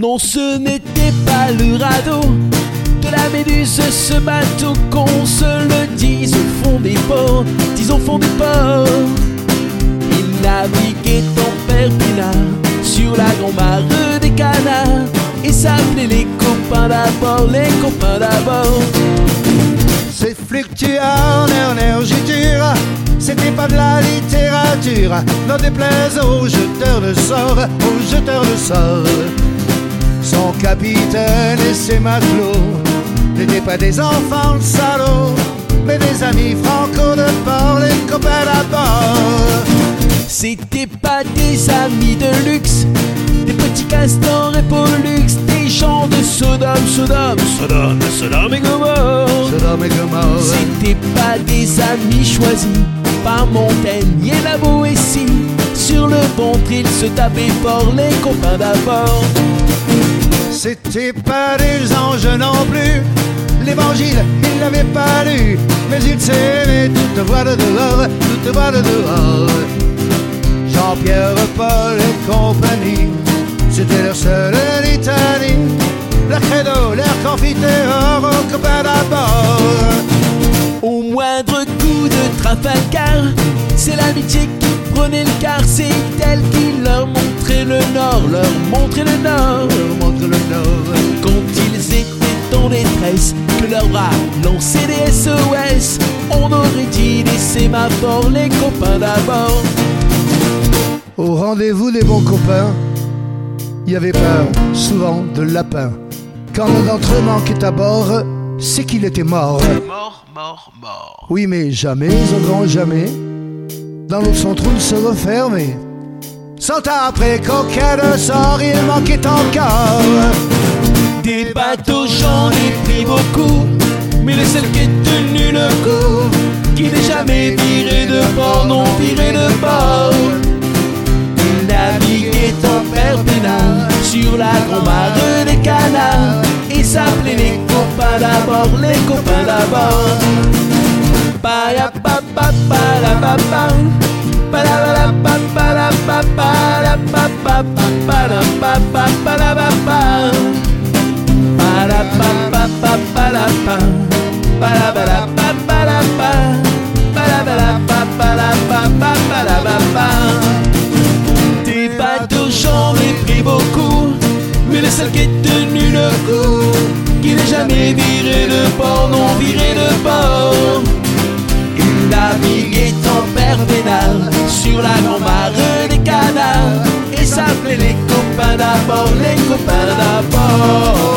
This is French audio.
Non, ce n'était pas le radeau de la méduse, ce bateau qu'on se le dise au fond des ports, dis au fond des ports. Il naviguait en Perpignan sur la grande mare des canards et s'appelait les copains d'abord, les copains d'abord. C'est fluctuant, énergiture, c'était pas de la littérature, n'en déplaise aux jeteurs de sorts, aux jeteurs de sorts. Son capitaine et ses matelots n'étaient pas des enfants de salauds, mais des amis franco de port, les copains d'abord. C'était pas des amis de luxe, des petits castors et pollux, des gens de Sodome, Sodome, Sodome, Sodome et Gomorre. Sodome et Gomorre. C'était pas des amis choisis par Montaigne et la Boétie. Sur le ventre, ils se tapaient fort les copains d'abord. C'était pas des anges non plus. L'évangile, il l'avait pas lu. Mais il s'aimait toute voix de dehors, toute voix de dehors. Jean-Pierre, Paul et compagnie, c'était leur seule litanie. Leur credo, leur confiteor, au copain d'abord. Au moindre coup de Trafalgar, c'est l'amitié qui prenait le quart. C'est elle qui leur montrait le nord, leur montrait le nord. Leur montre le nord. Quand ils étaient en détresse, que leur bras lançaient des SOS, on aurait dit des sémaphores, les copains d'abord. Au rendez-vous des bons copains, il y avait pas souvent de lapin. Quand l'un d'entre eux manquait à bord, c'est qu'il était mort. Mort, mort, mort. Oui, mais jamais, au grand jamais, dans l'eau son trou ne se refermait. Cent ans après qu'aucun de sort, il manquait encore. Des bateaux, j'en ai pris beaucoup, mais le seul qui est tenu le coup, qui n'est jamais viré de port, non viré de port. Sur la grande mare des canards et s'appelait les copains d'abord, les copains d'abord. Pa ya pa pa pa la pa pa. Pa la la pa pa la pa pa la pa pa pa pa la pa pa pa la pa pa. Pa la pa pa pa pa la pa. Pa la ba la pa seul qui est tenu le coup, qui n'est jamais viré de port, non viré de port. Il naviguait en père pénal sur la grande mare des canards et s'appelait les copains d'abord, les copains d'abord.